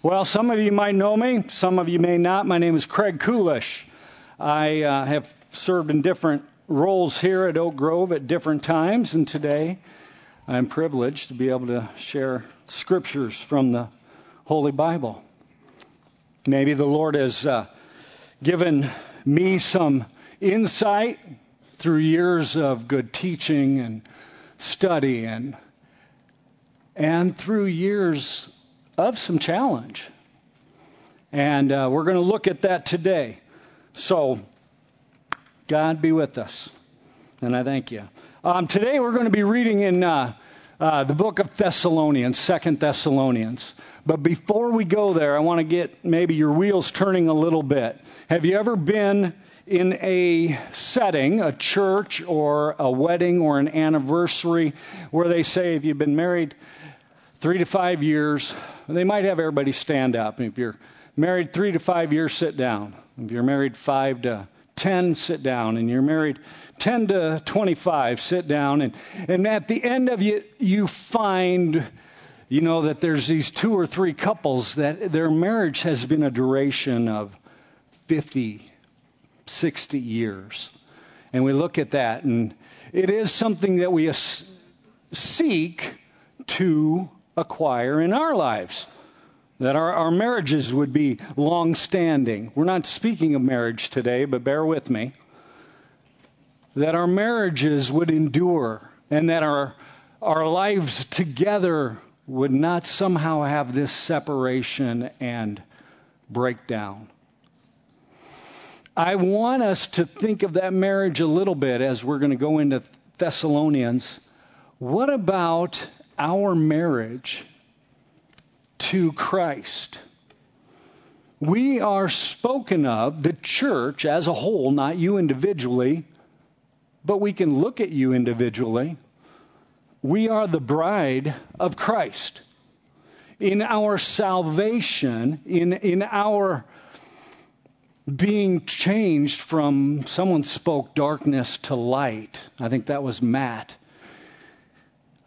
Well, some of you might know me, some of you may not. My name is Craig Kulish. I uh, have served in different roles here at Oak Grove at different times, and today I'm privileged to be able to share scriptures from the Holy Bible. Maybe the Lord has uh, given me some insight through years of good teaching and study and and through years of some challenge. And uh, we're going to look at that today. So, God be with us. And I thank you. Um, today we're going to be reading in uh, uh, the book of Thessalonians, Second Thessalonians. But before we go there, I want to get maybe your wheels turning a little bit. Have you ever been in a setting, a church or a wedding or an anniversary, where they say Have you've been married three to five years, they might have everybody stand up. If you're married three to five years, sit down. If you're married five to 10, sit down. And you're married 10 to 25, sit down. And, and at the end of it, you find, you know, that there's these two or three couples that their marriage has been a duration of 50, 60 years. And we look at that, and it is something that we seek to acquire in our lives. That our, our marriages would be long standing. We're not speaking of marriage today, but bear with me. That our marriages would endure and that our, our lives together would not somehow have this separation and breakdown. I want us to think of that marriage a little bit as we're going to go into Thessalonians. What about our marriage to Christ. We are spoken of, the church as a whole, not you individually, but we can look at you individually. We are the bride of Christ. In our salvation, in, in our being changed from someone spoke darkness to light. I think that was Matt.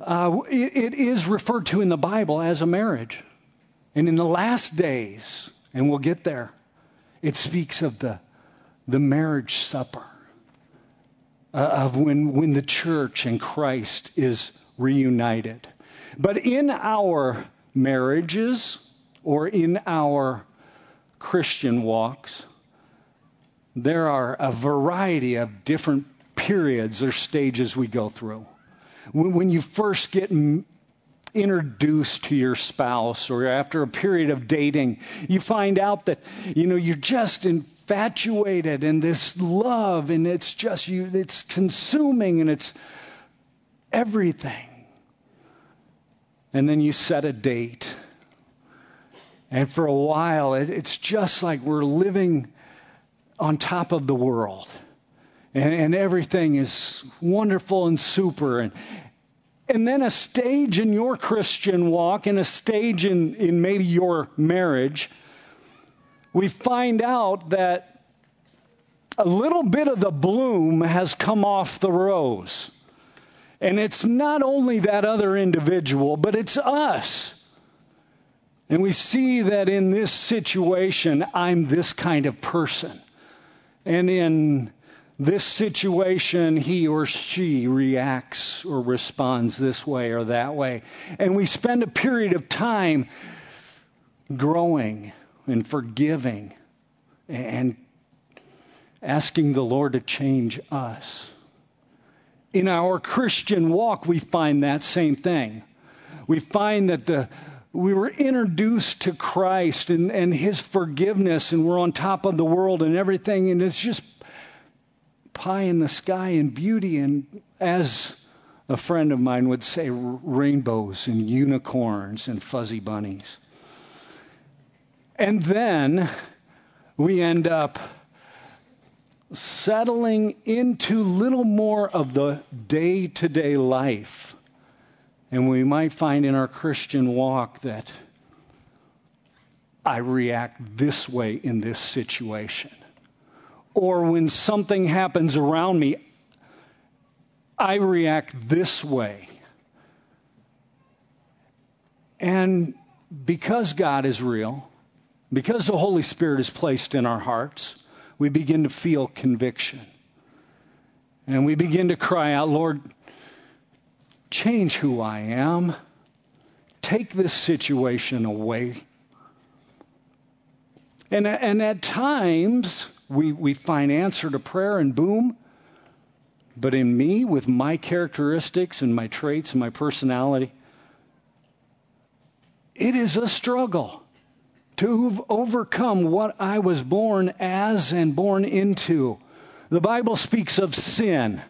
Uh, it, it is referred to in the Bible as a marriage. And in the last days, and we'll get there, it speaks of the, the marriage supper, uh, of when, when the church and Christ is reunited. But in our marriages or in our Christian walks, there are a variety of different periods or stages we go through when you first get introduced to your spouse or after a period of dating, you find out that, you know, you're just infatuated and this love and it's just you, it's consuming and it's everything. And then you set a date. And for a while, it's just like we're living on top of the world and, and everything is wonderful and super. And, and then a stage in your Christian walk and a stage in, in maybe your marriage, we find out that a little bit of the bloom has come off the rose. And it's not only that other individual, but it's us. And we see that in this situation, I'm this kind of person. And in this situation, he or she reacts or responds this way or that way. And we spend a period of time growing and forgiving and asking the Lord to change us. In our Christian walk, we find that same thing. We find that the we were introduced to Christ and, and his forgiveness, and we're on top of the world and everything, and it's just pie in the sky and beauty, and as a friend of mine would say, rainbows and unicorns and fuzzy bunnies. And then we end up settling into little more of the day to day life. And we might find in our Christian walk that I react this way in this situation or when something happens around me, I react this way. And because God is real, because the Holy Spirit is placed in our hearts, we begin to feel conviction. And we begin to cry out, Lord, change who I am. Take this situation away. And, and at times, we, we find answer to prayer and boom. But in me, with my characteristics and my traits and my personality, it is a struggle to overcome what I was born as and born into. The Bible speaks of sin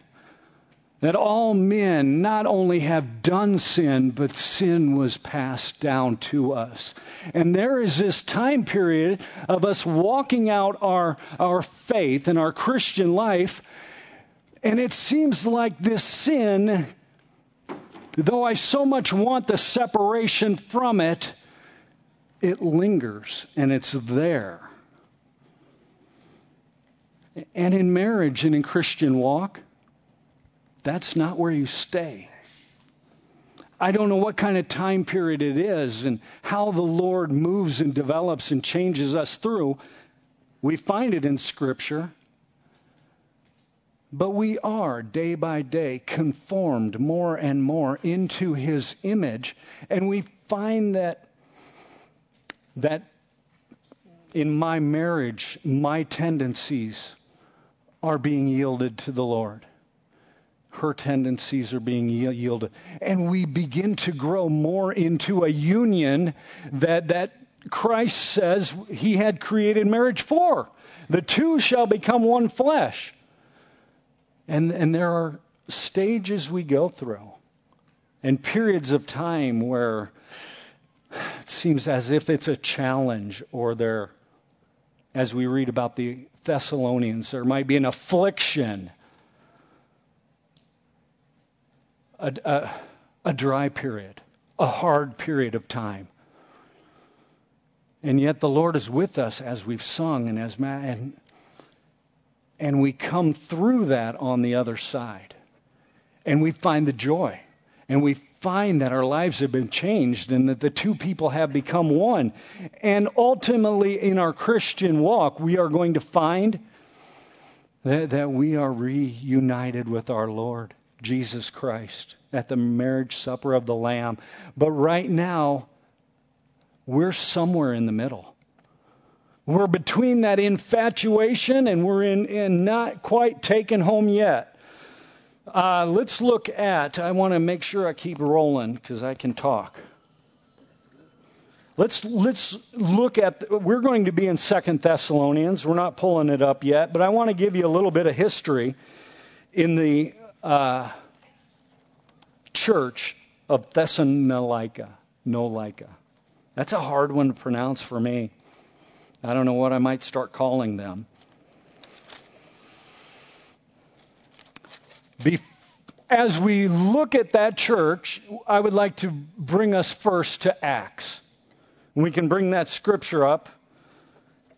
that all men not only have done sin, but sin was passed down to us. And there is this time period of us walking out our, our faith and our Christian life, and it seems like this sin, though I so much want the separation from it, it lingers and it's there. And in marriage and in Christian walk, that's not where you stay. I don't know what kind of time period it is and how the Lord moves and develops and changes us through. We find it in Scripture. But we are, day by day, conformed more and more into His image. And we find that, that in my marriage, my tendencies are being yielded to the Lord her tendencies are being yielded. And we begin to grow more into a union that, that Christ says he had created marriage for. The two shall become one flesh. And, and there are stages we go through and periods of time where it seems as if it's a challenge or there, as we read about the Thessalonians, there might be an affliction a, a, a dry period, a hard period of time. And yet the Lord is with us as we've sung and as and, and we come through that on the other side. And we find the joy. And we find that our lives have been changed and that the two people have become one. And ultimately, in our Christian walk, we are going to find that, that we are reunited with our Lord. Jesus Christ at the marriage supper of the Lamb. But right now, we're somewhere in the middle. We're between that infatuation and we're in, in not quite taken home yet. Uh, let's look at, I want to make sure I keep rolling because I can talk. Let's let's look at we're going to be in Second Thessalonians. We're not pulling it up yet, but I want to give you a little bit of history in the uh, church of Thessalonica. Nolica. That's a hard one to pronounce for me. I don't know what I might start calling them. As we look at that church, I would like to bring us first to Acts. We can bring that scripture up.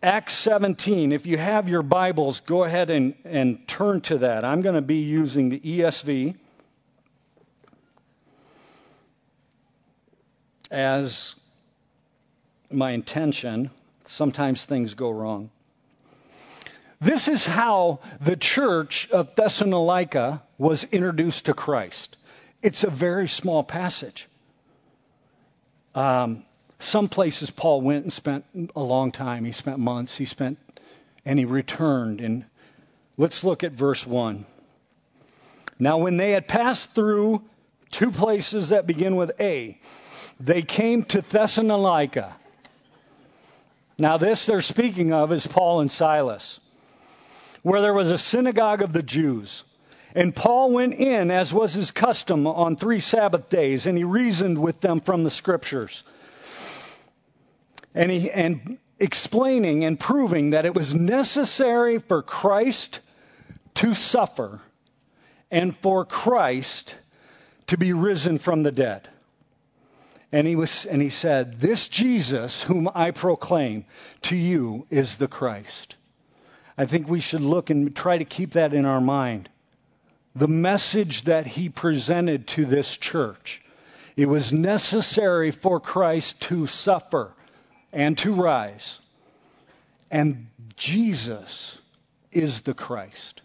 Acts 17. If you have your Bibles, go ahead and, and turn to that. I'm going to be using the ESV as my intention. Sometimes things go wrong. This is how the church of Thessalonica was introduced to Christ. It's a very small passage. Um, some places Paul went and spent a long time. He spent months. He spent, and he returned. And let's look at verse 1. Now, when they had passed through two places that begin with A, they came to Thessalonica. Now, this they're speaking of is Paul and Silas, where there was a synagogue of the Jews. And Paul went in, as was his custom, on three Sabbath days, and he reasoned with them from the scriptures and, he, and explaining and proving that it was necessary for Christ to suffer and for Christ to be risen from the dead. And he, was, and he said, This Jesus, whom I proclaim to you, is the Christ. I think we should look and try to keep that in our mind. The message that he presented to this church It was necessary for Christ to suffer and to rise. And Jesus is the Christ.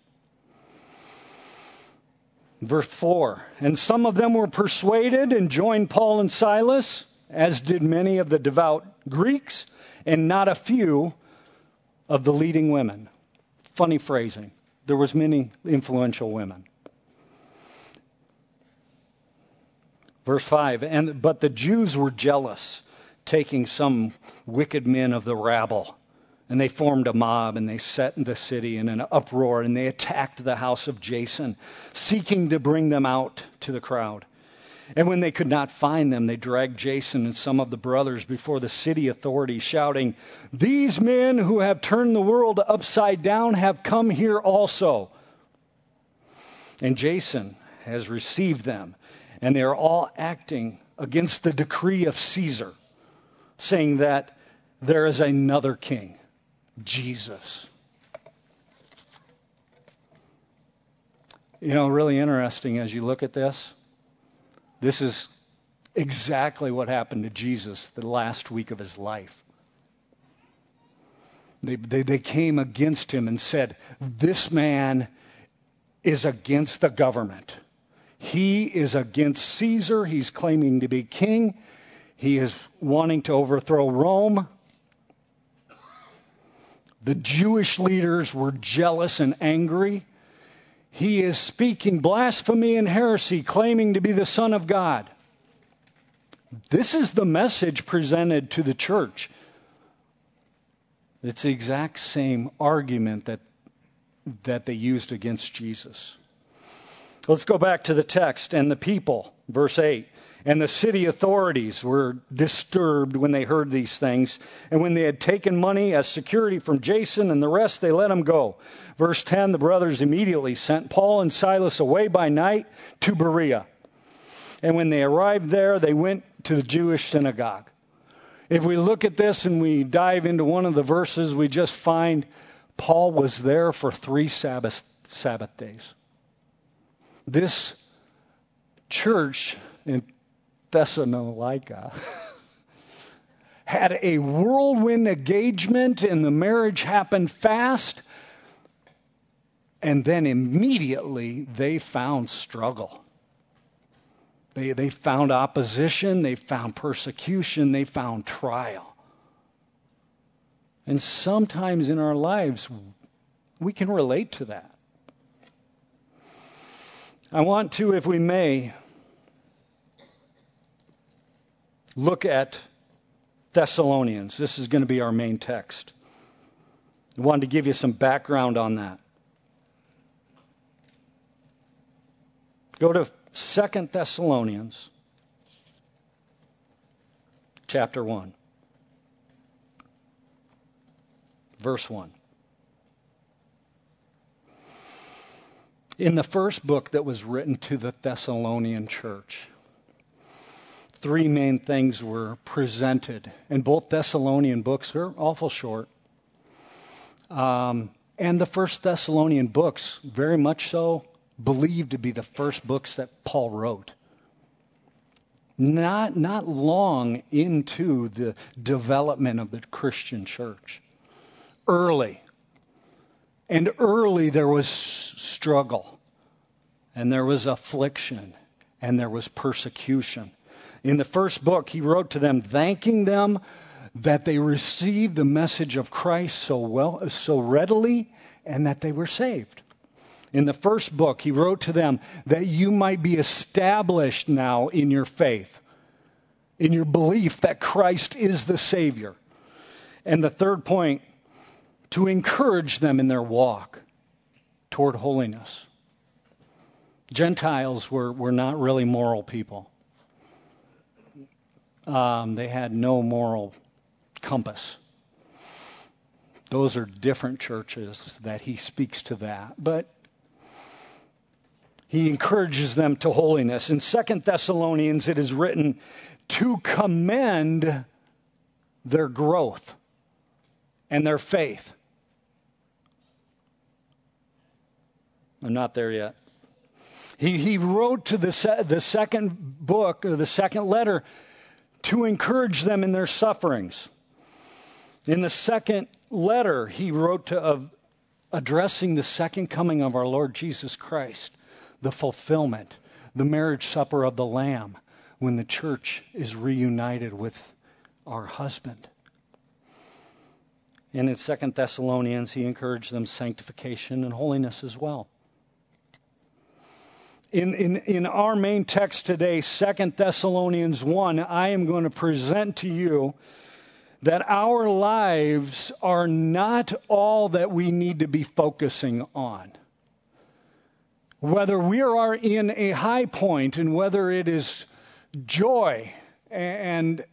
Verse 4 And some of them were persuaded and joined Paul and Silas, as did many of the devout Greeks, and not a few of the leading women. Funny phrasing. There was many influential women. Verse 5 and but the Jews were jealous taking some wicked men of the rabble and they formed a mob and they set in the city in an uproar and they attacked the house of Jason, seeking to bring them out to the crowd. And when they could not find them, they dragged Jason and some of the brothers before the city authorities, shouting, These men who have turned the world upside down have come here also. And Jason has received them, and they are all acting against the decree of Caesar, saying that there is another king Jesus. You know, really interesting as you look at this. This is exactly what happened to Jesus the last week of his life. They, they, they came against him and said, This man is against the government. He is against Caesar. He's claiming to be king. He is wanting to overthrow Rome. The Jewish leaders were jealous and angry. He is speaking blasphemy and heresy, claiming to be the Son of God. This is the message presented to the church. It's the exact same argument that, that they used against Jesus. Let's go back to the text and the people, verse 8. And the city authorities were disturbed when they heard these things. And when they had taken money as security from Jason and the rest, they let him go. Verse 10 The brothers immediately sent Paul and Silas away by night to Berea. And when they arrived there, they went to the Jewish synagogue. If we look at this and we dive into one of the verses, we just find Paul was there for three Sabbath, Sabbath days. This church in Thessalonica had a whirlwind engagement, and the marriage happened fast. And then immediately they found struggle. They, they found opposition, they found persecution, they found trial. And sometimes in our lives, we can relate to that. I want to, if we may, look at Thessalonians. This is going to be our main text. I wanted to give you some background on that. Go to 2 Thessalonians chapter 1 verse 1. In the first book that was written to the Thessalonian church, three main things were presented. And both Thessalonian books are awful short. Um, and the first Thessalonian books, very much so, believed to be the first books that Paul wrote. Not, not long into the development of the Christian church. Early. And early there was struggle, and there was affliction, and there was persecution. In the first book, he wrote to them, thanking them that they received the message of Christ so well, so readily, and that they were saved. In the first book, he wrote to them that you might be established now in your faith, in your belief that Christ is the Savior. And the third point, to encourage them in their walk toward holiness. Gentiles were, were not really moral people um, they had no moral compass. Those are different churches that he speaks to that. But he encourages them to holiness. In Second Thessalonians, it is written to commend their growth and their faith. I'm not there yet. He, he wrote to the, se- the second book, or the second letter, to encourage them in their sufferings. In the second letter, he wrote to, of addressing the second coming of our Lord Jesus Christ, the fulfillment, the marriage supper of the Lamb, when the church is reunited with our husband. And in Second Thessalonians, he encouraged them sanctification and holiness as well. In, in, in our main text today, Second Thessalonians 1, I am going to present to you that our lives are not all that we need to be focusing on. Whether we are in a high point and whether it is joy and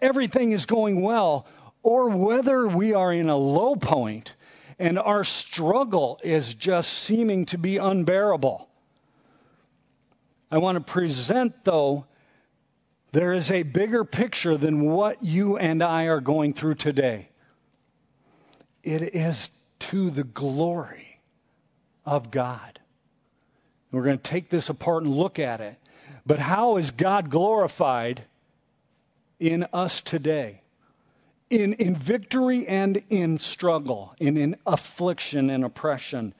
everything is going well, or whether we are in a low point and our struggle is just seeming to be unbearable. I want to present, though, there is a bigger picture than what you and I are going through today. It is to the glory of God. We're going to take this apart and look at it. But how is God glorified in us today? In, in victory and in struggle, in, in affliction and oppression,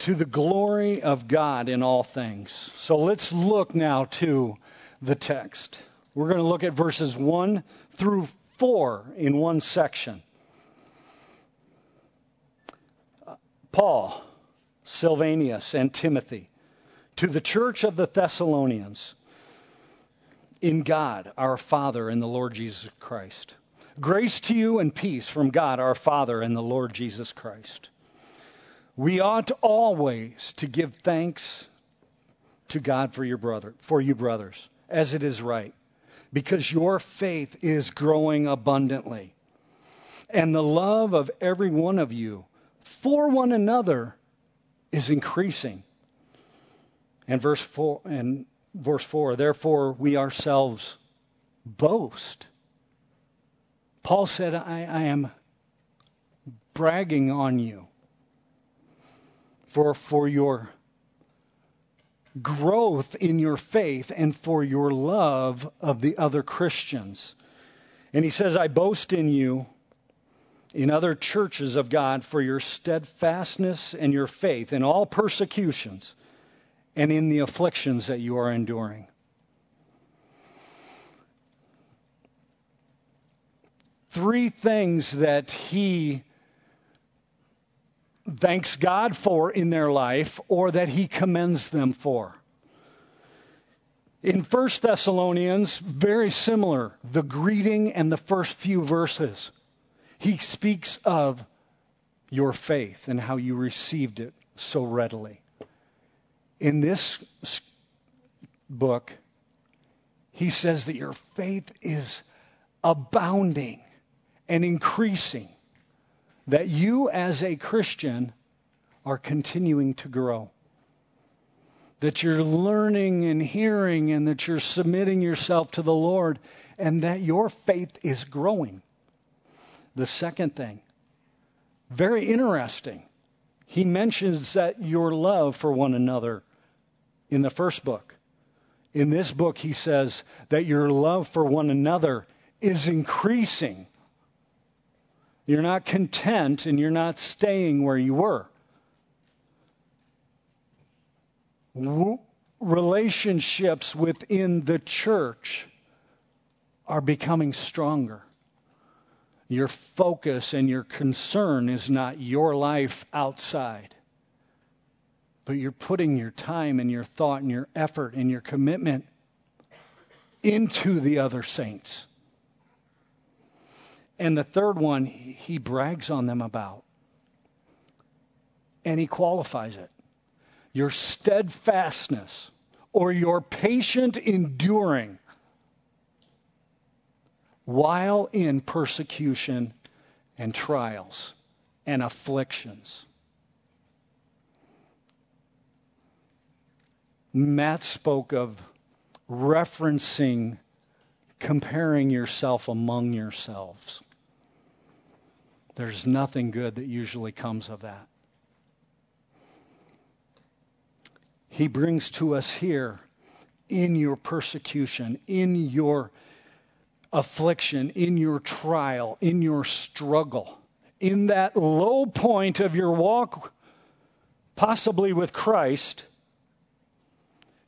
to the glory of God in all things. So let's look now to the text. We're going to look at verses 1 through 4 in one section. Paul, Silvanus, and Timothy, to the church of the Thessalonians, in God, our Father, and the Lord Jesus Christ. Grace to you and peace from God our Father and the Lord Jesus Christ. We ought always to give thanks to God for your brother, for you brothers, as it is right, because your faith is growing abundantly. And the love of every one of you for one another is increasing. And verse 4 and verse 4, therefore we ourselves boast Paul said, I, I am bragging on you for, for your growth in your faith and for your love of the other Christians. And he says, I boast in you in other churches of God for your steadfastness and your faith in all persecutions and in the afflictions that you are enduring. Three things that he thanks God for in their life or that he commends them for. In 1 Thessalonians, very similar, the greeting and the first few verses. He speaks of your faith and how you received it so readily. In this book, he says that your faith is abounding and increasing, that you as a Christian are continuing to grow. That you're learning and hearing, and that you're submitting yourself to the Lord, and that your faith is growing. The second thing, very interesting, he mentions that your love for one another in the first book. In this book, he says that your love for one another is increasing. You're not content and you're not staying where you were. relationships within the church are becoming stronger. Your focus and your concern is not your life outside, but you're putting your time and your thought and your effort and your commitment into the other saints. And the third one, he brags on them about. And he qualifies it. Your steadfastness or your patient enduring while in persecution and trials and afflictions. Matt spoke of referencing comparing yourself among yourselves. There's nothing good that usually comes of that. He brings to us here in your persecution, in your affliction, in your trial, in your struggle, in that low point of your walk, possibly with Christ,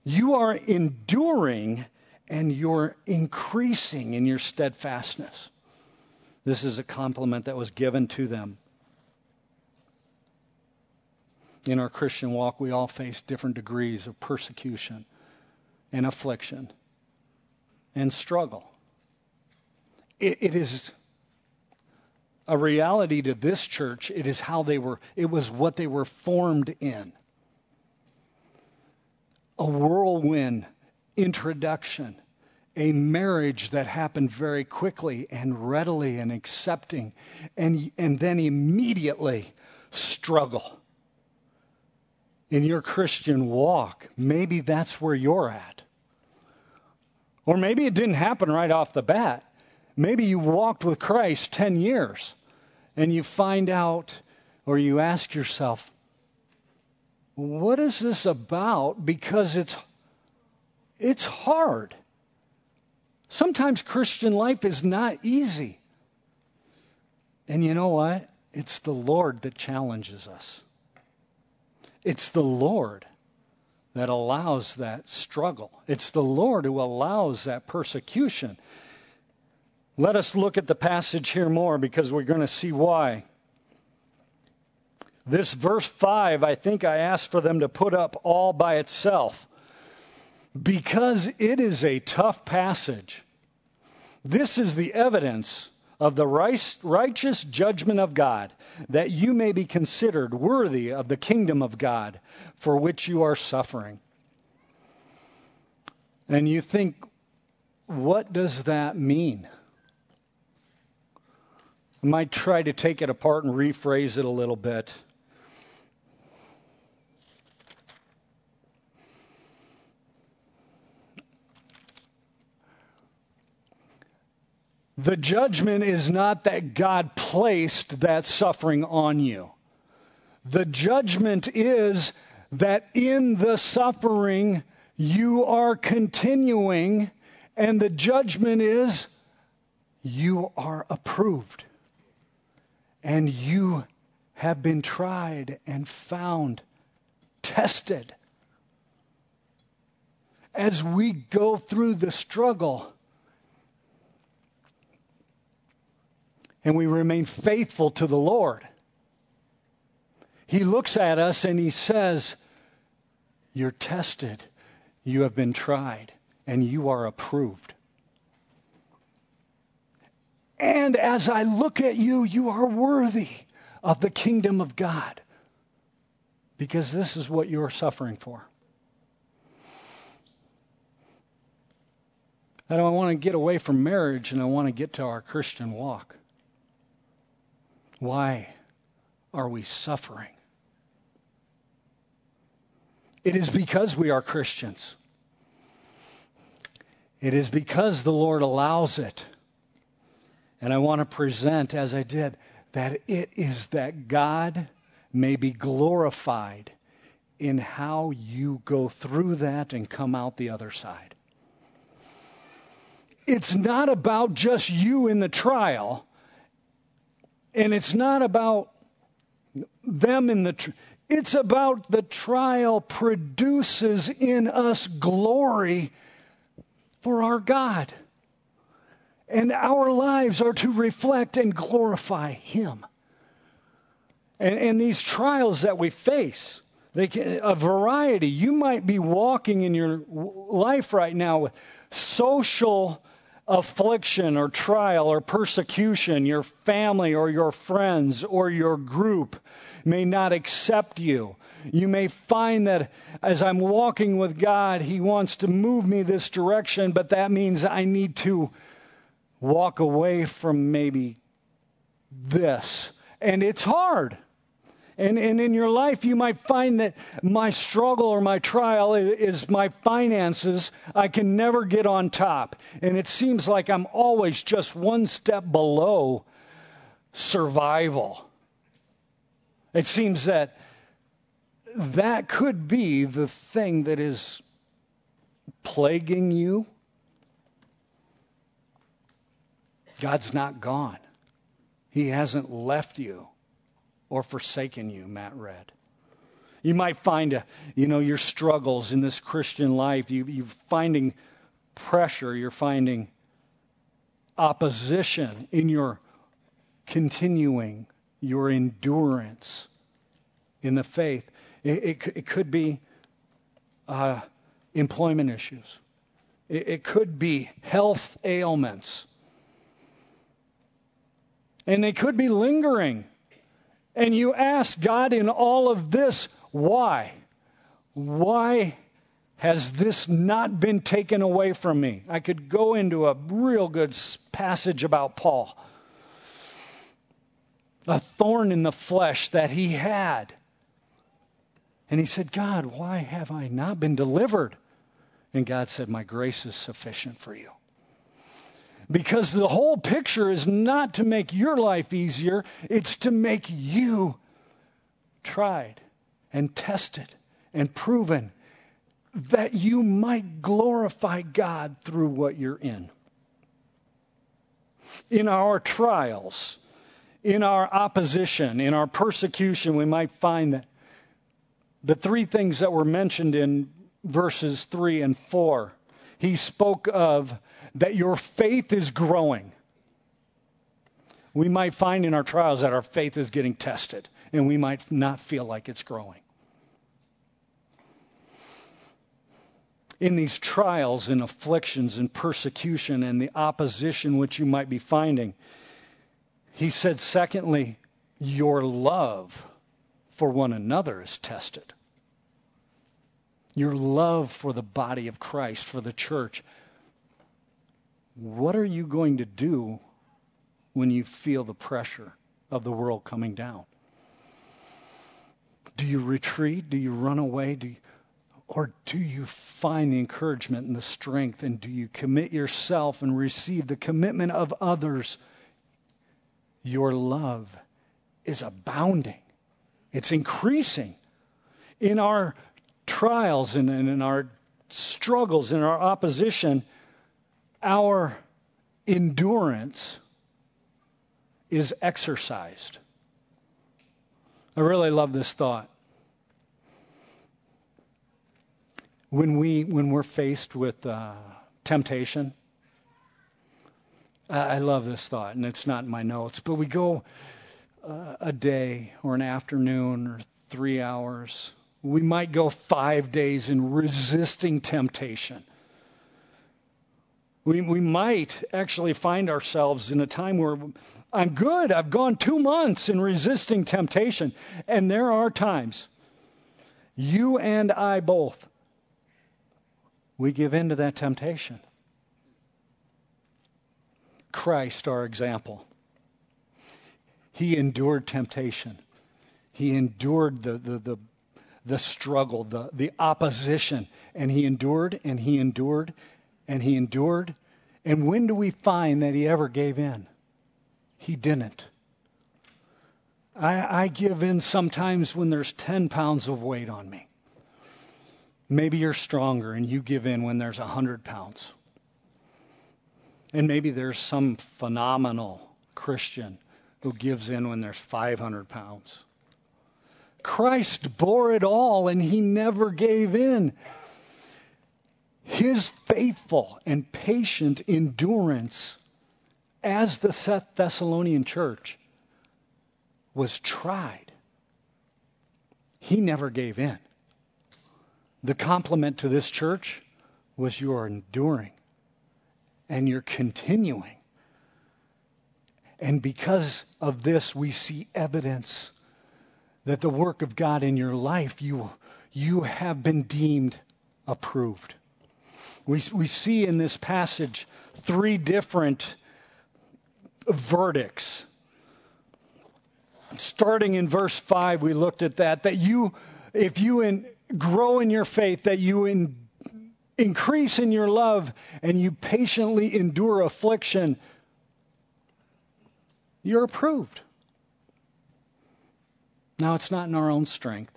you are enduring and you're increasing in your steadfastness. This is a compliment that was given to them. In our Christian walk, we all face different degrees of persecution and affliction and struggle. it, it is a reality to this church. It is how they were, it was what they were formed in. A whirlwind introduction, a marriage that happened very quickly and readily and accepting, and, and then immediately struggle. In your Christian walk, maybe that's where you're at. Or maybe it didn't happen right off the bat. Maybe you walked with Christ 10 years and you find out or you ask yourself, what is this about? Because it's it's hard. Sometimes Christian life is not easy. And you know what? It's the Lord that challenges us. It's the Lord that allows that struggle. It's the Lord who allows that persecution. Let us look at the passage here more because we're going to see why. This verse 5, I think I asked for them to put up all by itself because it is a tough passage. This is the evidence of the righteous judgment of God, that you may be considered worthy of the kingdom of God for which you are suffering. And you think, what does that mean? I might try to take it apart and rephrase it a little bit. The judgment is not that God placed that suffering on you. The judgment is that in the suffering you are continuing, and the judgment is you are approved and you have been tried and found, tested. As we go through the struggle and we remain faithful to the Lord, He looks at us and He says, You're tested, you have been tried, and you are approved. And as I look at you, you are worthy of the kingdom of God. Because this is what you're suffering for. And I want to get away from marriage and I want to get to our Christian walk. Why are we suffering? It is because we are Christians. It is because the Lord allows it. And I want to present, as I did, that it is that God may be glorified in how you go through that and come out the other side. It's not about just you in the trial, and it's not about them in the trial. It's about the trial produces in us glory for our God. And our lives are to reflect and glorify Him. And, and these trials that we face, they can, a variety. You might be walking in your life right now with social affliction or trial or persecution. Your family or your friends or your group may not accept you. You may find that as I'm walking with God, He wants to move me this direction, but that means I need to walk away from maybe this. And it's hard. And, and in your life, you might find that my struggle or my trial is, is my finances. I can never get on top. And it seems like I'm always just one step below survival. It seems that that could be the thing that is plaguing you. God's not gone. He hasn't left you or forsaken you, Matt read. You might find, a, you know, your struggles in this Christian life. You, you're finding pressure. You're finding opposition in your continuing, your endurance in the faith. It, it, it could be uh, employment issues. It, it could be health ailments. And they could be lingering. And you ask God in all of this, why? Why has this not been taken away from me? I could go into a real good passage about Paul. A thorn in the flesh that he had. And he said, God, why have I not been delivered? And God said, My grace is sufficient for you. Because the whole picture is not to make your life easier, it's to make you tried and tested and proven that you might glorify God through what you're in. In our trials, in our opposition, in our persecution, we might find that the three things that were mentioned in verses 3 and 4, he spoke of that your faith is growing. We might find in our trials that our faith is getting tested, and we might not feel like it's growing. In these trials and afflictions and persecution and the opposition which you might be finding, he said, secondly, your love for one another is tested. Your love for the body of Christ, for the church. What are you going to do when you feel the pressure of the world coming down? Do you retreat? Do you run away? Do you, or do you find the encouragement and the strength? And do you commit yourself and receive the commitment of others? Your love is abounding, it's increasing. In our trials and, in our struggles, in our opposition, our endurance is exercised. I really love this thought. When we when we're faced with uh, temptation, I, I love this thought, and it's not in my notes, but we go uh, a day or an afternoon or three hours. We might go five days in resisting temptation. We, we might actually find ourselves in a time where I'm good. I've gone two months in resisting temptation. And there are times, you and I both, we give in to that temptation. Christ, our example, he endured temptation. He endured the, the, the, the struggle, the, the opposition, and he endured and he endured and he endured. And when do we find that he ever gave in? He didn't. I, I give in sometimes when there's 10 pounds of weight on me. Maybe you're stronger and you give in when there's 100 pounds. And maybe there's some phenomenal Christian who gives in when there's 500 pounds. Christ bore it all and he never gave in. His faithful and patient endurance as the Thessalonian church was tried. He never gave in. The compliment to this church was you are enduring and you're continuing. And because of this, we see evidence that the work of God in your life, you, you have been deemed approved. We, we see in this passage three different verdicts. Starting in verse 5, we looked at that, that you, if you in, grow in your faith, that you in, increase in your love, and you patiently endure affliction, you're approved. Now, it's not in our own strength.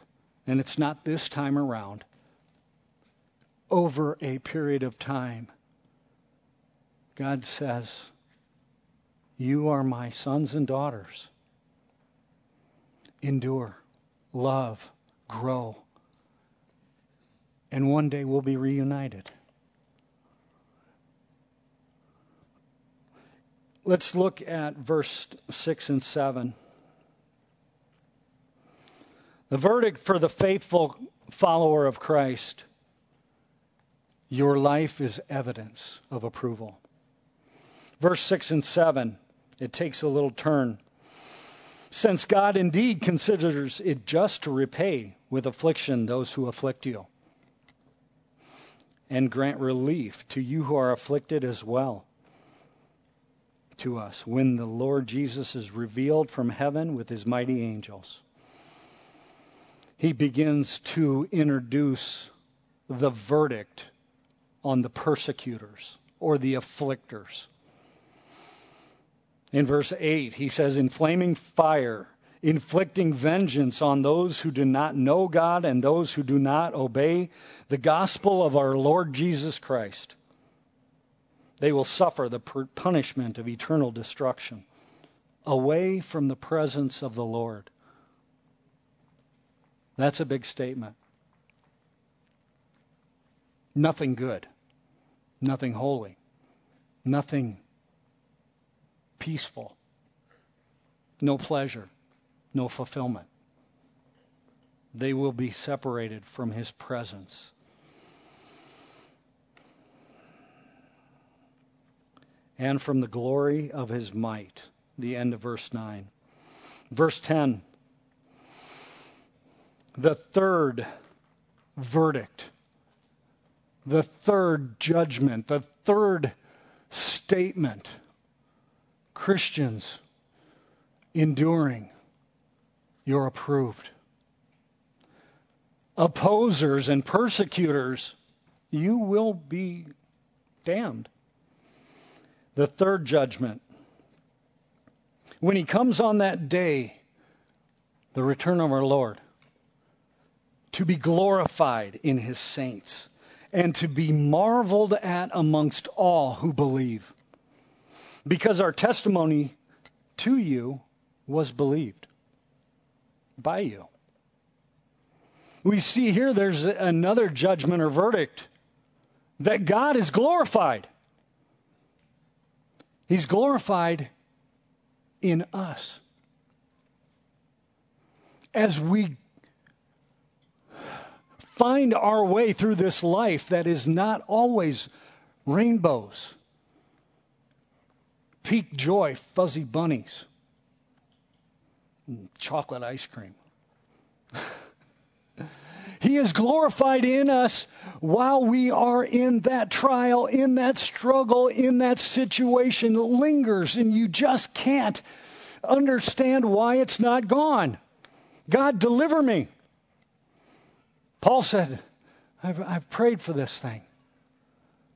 and it's not this time around, over a period of time, God says, You are my sons and daughters. Endure, love, grow, and one day we'll be reunited. Let's look at verse 6 and 7. The verdict for the faithful follower of Christ your life is evidence of approval. Verse 6 and 7, it takes a little turn. Since God indeed considers it just to repay with affliction those who afflict you, and grant relief to you who are afflicted as well to us when the Lord Jesus is revealed from heaven with his mighty angels. He begins to introduce the verdict on the persecutors or the afflictors. In verse 8, he says, In flaming fire, inflicting vengeance on those who do not know God and those who do not obey the gospel of our Lord Jesus Christ. They will suffer the punishment of eternal destruction away from the presence of the Lord. That's a big statement. Nothing good nothing holy, nothing peaceful, no pleasure, no fulfillment. They will be separated from his presence. And from the glory of his might. The end of verse 9. Verse 10. The third verdict the third judgment, the third statement. Christians, enduring, you're approved. Opposers and persecutors, you will be damned. The third judgment. When he comes on that day, the return of our Lord, to be glorified in his saints and to be marveled at amongst all who believe. Because our testimony to you was believed by you. We see here there's another judgment or verdict that God is glorified. He's glorified in us. As we find our way through this life that is not always rainbows, peak joy, fuzzy bunnies, chocolate ice cream. He is glorified in us while we are in that trial, in that struggle, in that situation that lingers, and you just can't understand why it's not gone. God, deliver me. Paul said, I've, I've prayed for this thing.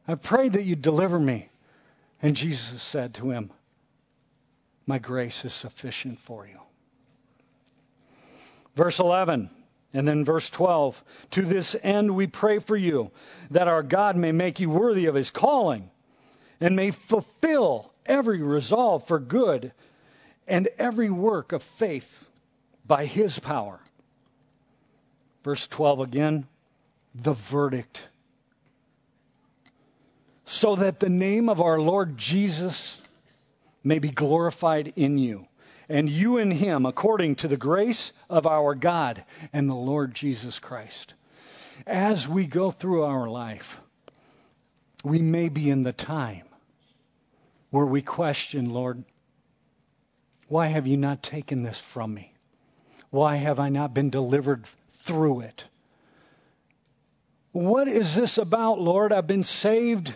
I've prayed that you deliver me. And Jesus said to him, My grace is sufficient for you. Verse 11, and then verse 12. To this end we pray for you, that our God may make you worthy of his calling, and may fulfill every resolve for good and every work of faith by his power Verse 12 again, the verdict. So that the name of our Lord Jesus may be glorified in you, and you in him, according to the grace of our God and the Lord Jesus Christ. As we go through our life, we may be in the time where we question, Lord, why have you not taken this from me? Why have I not been delivered through it. What is this about, Lord? I've been saved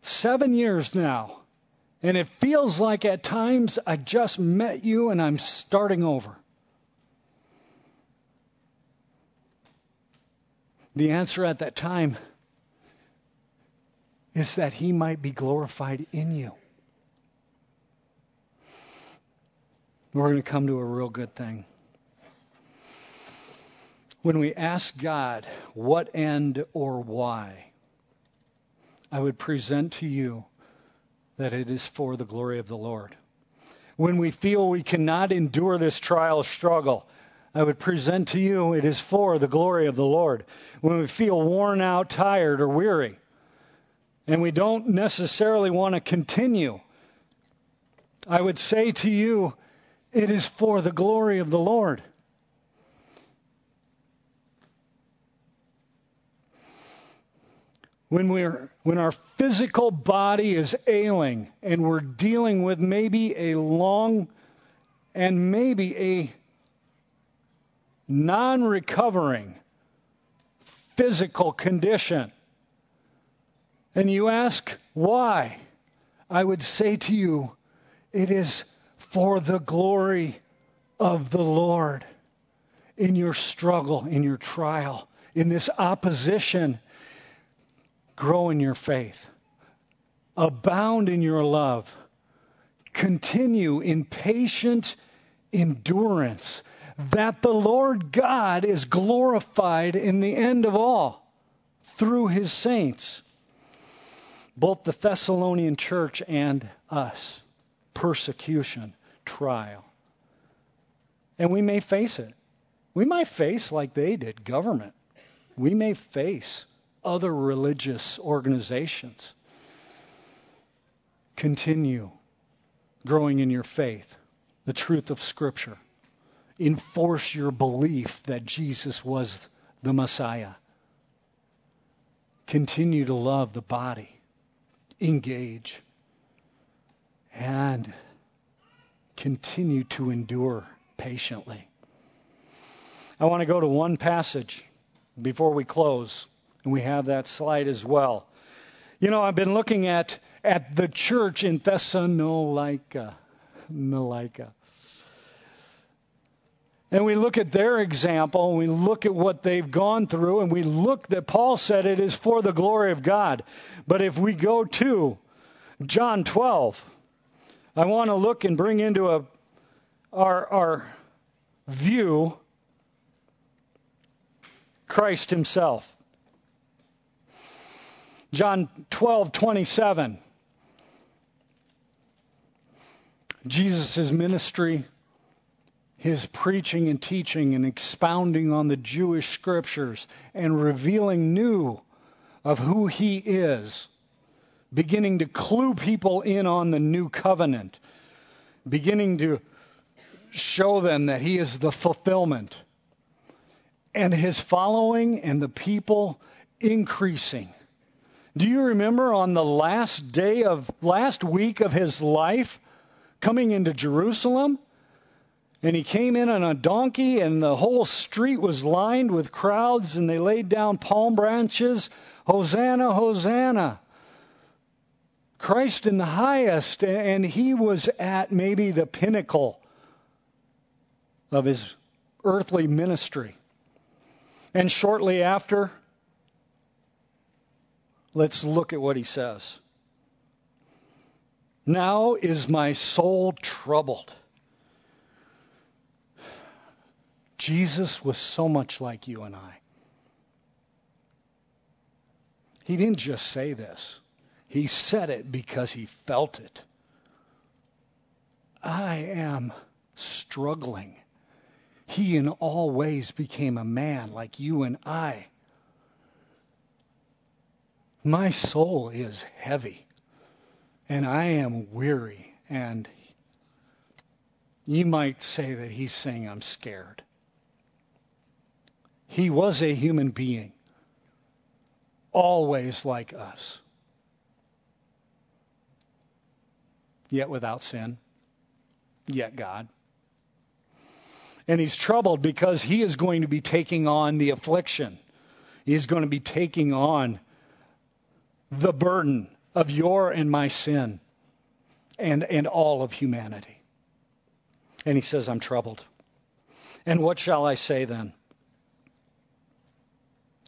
seven years now, and it feels like at times I just met you and I'm starting over. The answer at that time is that He might be glorified in you. We're going to come to a real good thing. When we ask God what end or why, I would present to you that it is for the glory of the Lord. When we feel we cannot endure this trial struggle, I would present to you it is for the glory of the Lord. When we feel worn out, tired, or weary, and we don't necessarily want to continue, I would say to you, it is for the glory of the Lord. When we're when our physical body is ailing and we're dealing with maybe a long and maybe a non-recovering physical condition. And you ask why i would say to you it is for the glory of the lord in your struggle in your trial in this opposition Grow in your faith. Abound in your love. Continue in patient endurance that the Lord God is glorified in the end of all through his saints, both the Thessalonian church and us. Persecution, trial. And we may face it. We might face, like they did, government. We may face other religious organizations. Continue growing in your faith, the truth of Scripture. Enforce your belief that Jesus was the Messiah. Continue to love the body. Engage. And continue to endure patiently. I want to go to one passage before we close. And we have that slide as well. You know, I've been looking at, at the church in Thessalonica. And we look at their example, and we look at what they've gone through, and we look that Paul said it is for the glory of God. But if we go to John 12, I want to look and bring into a, our, our view Christ himself. John 12:27. Jesus' ministry, his preaching and teaching and expounding on the Jewish scriptures and revealing new of who he is, beginning to clue people in on the new covenant, beginning to show them that he is the fulfillment, and his following and the people increasing. Do you remember on the last day of last week of his life coming into Jerusalem? And he came in on a donkey, and the whole street was lined with crowds, and they laid down palm branches. Hosanna, Hosanna. Christ in the highest. And he was at maybe the pinnacle of his earthly ministry. And shortly after, Let's look at what he says. Now is my soul troubled. Jesus was so much like you and I. He didn't just say this, he said it because he felt it. I am struggling. He, in all ways, became a man like you and I. My soul is heavy, and I am weary. And you might say that he's saying, I'm scared. He was a human being, always like us, yet without sin, yet God. And he's troubled because he is going to be taking on the affliction. He's going to be taking on the burden of your and my sin and, and all of humanity. And he says, I'm troubled. And what shall I say then?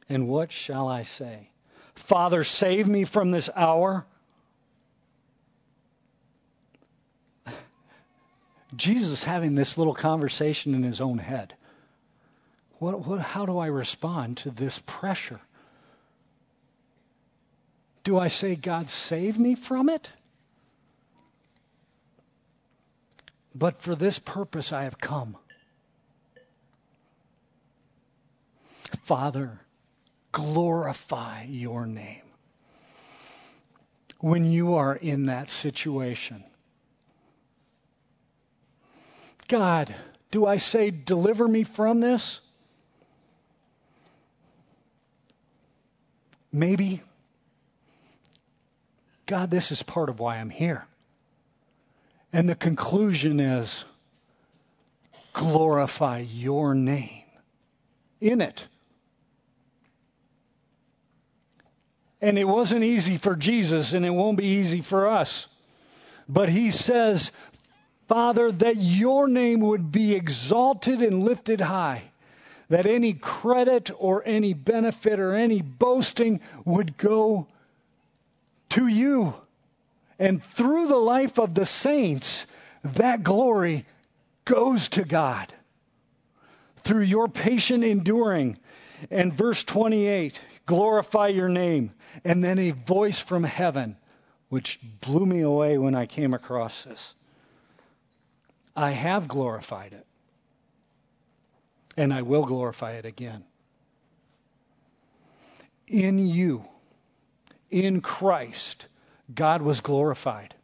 And what shall I say? Father, save me from this hour. Jesus having this little conversation in his own head. What, what, how do I respond to this pressure? Do I say, God, save me from it? But for this purpose I have come. Father, glorify your name. When you are in that situation, God, do I say, deliver me from this? Maybe, God, this is part of why I'm here. And the conclusion is, glorify your name in it. And it wasn't easy for Jesus, and it won't be easy for us. But he says, Father, that your name would be exalted and lifted high, that any credit or any benefit or any boasting would go to you. And through the life of the saints, that glory goes to God. Through your patient enduring. And verse 28 glorify your name. And then a voice from heaven, which blew me away when I came across this. I have glorified it. And I will glorify it again. In you, in Christ, God was glorified.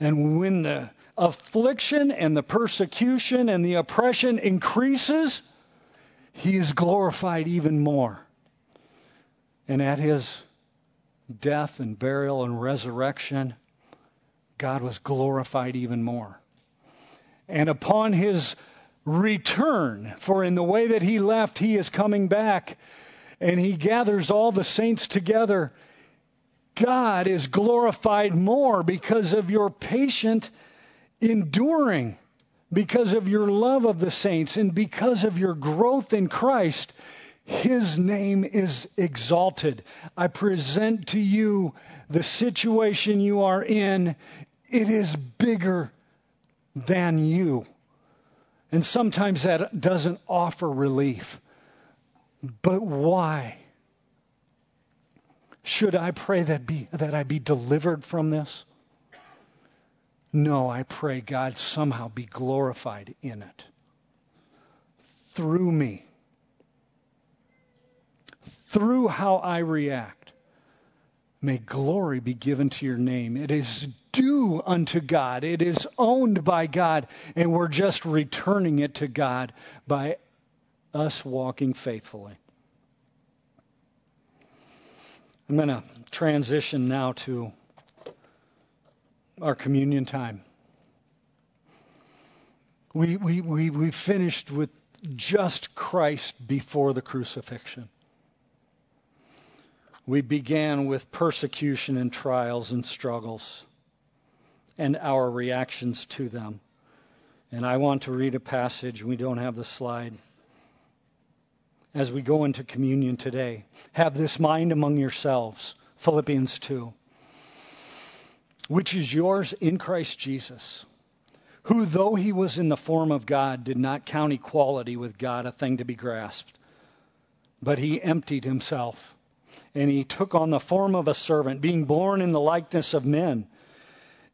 And when the affliction and the persecution and the oppression increases, he is glorified even more. And at his death and burial and resurrection, God was glorified even more. And upon his return, for in the way that he left, he is coming back, and he gathers all the saints together. God is glorified more because of your patient enduring, because of your love of the saints, and because of your growth in Christ. His name is exalted. I present to you the situation you are in. It is bigger than you. And sometimes that doesn't offer relief. But why? Should I pray that, be, that I be delivered from this? No, I pray God somehow be glorified in it. Through me through how I react. May glory be given to your name. It is due unto God, it is owned by God, and we're just returning it to God by us walking faithfully. I'm going to transition now to our communion time. We, we, we, we finished with just Christ before the crucifixion. We began with persecution and trials and struggles and our reactions to them. And I want to read a passage. We don't have the slide. As we go into communion today, have this mind among yourselves. Philippians 2. Which is yours in Christ Jesus, who, though he was in the form of God, did not count equality with God a thing to be grasped, but he emptied himself and he took on the form of a servant, being born in the likeness of men.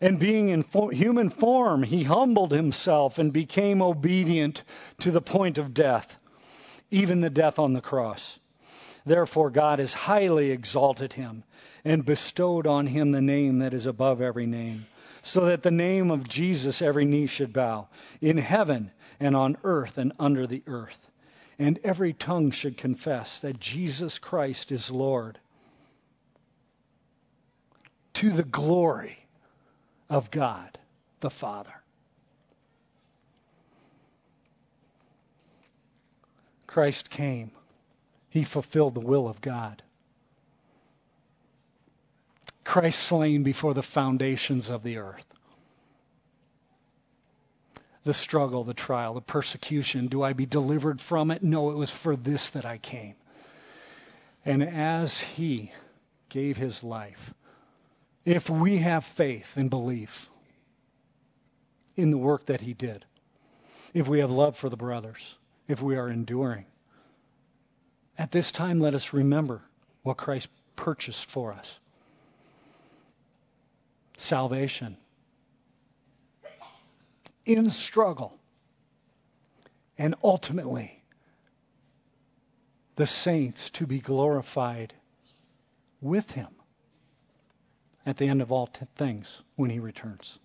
And being in human form, he humbled himself and became obedient to the point of death, even the death on the cross. Therefore, God has highly exalted him and bestowed on him the name that is above every name, so that the name of Jesus every knee should bow, in heaven and on earth and under the earth and every tongue should confess that Jesus Christ is Lord to the glory of God the Father. Christ came. He fulfilled the will of God. Christ slain before the foundations of the earth the struggle, the trial, the persecution? Do I be delivered from it? No, it was for this that I came. And as he gave his life, if we have faith and belief in the work that he did, if we have love for the brothers, if we are enduring. At this time, let us remember what Christ purchased for us salvation in struggle, and ultimately the saints to be glorified with him at the end of all t- things when he returns.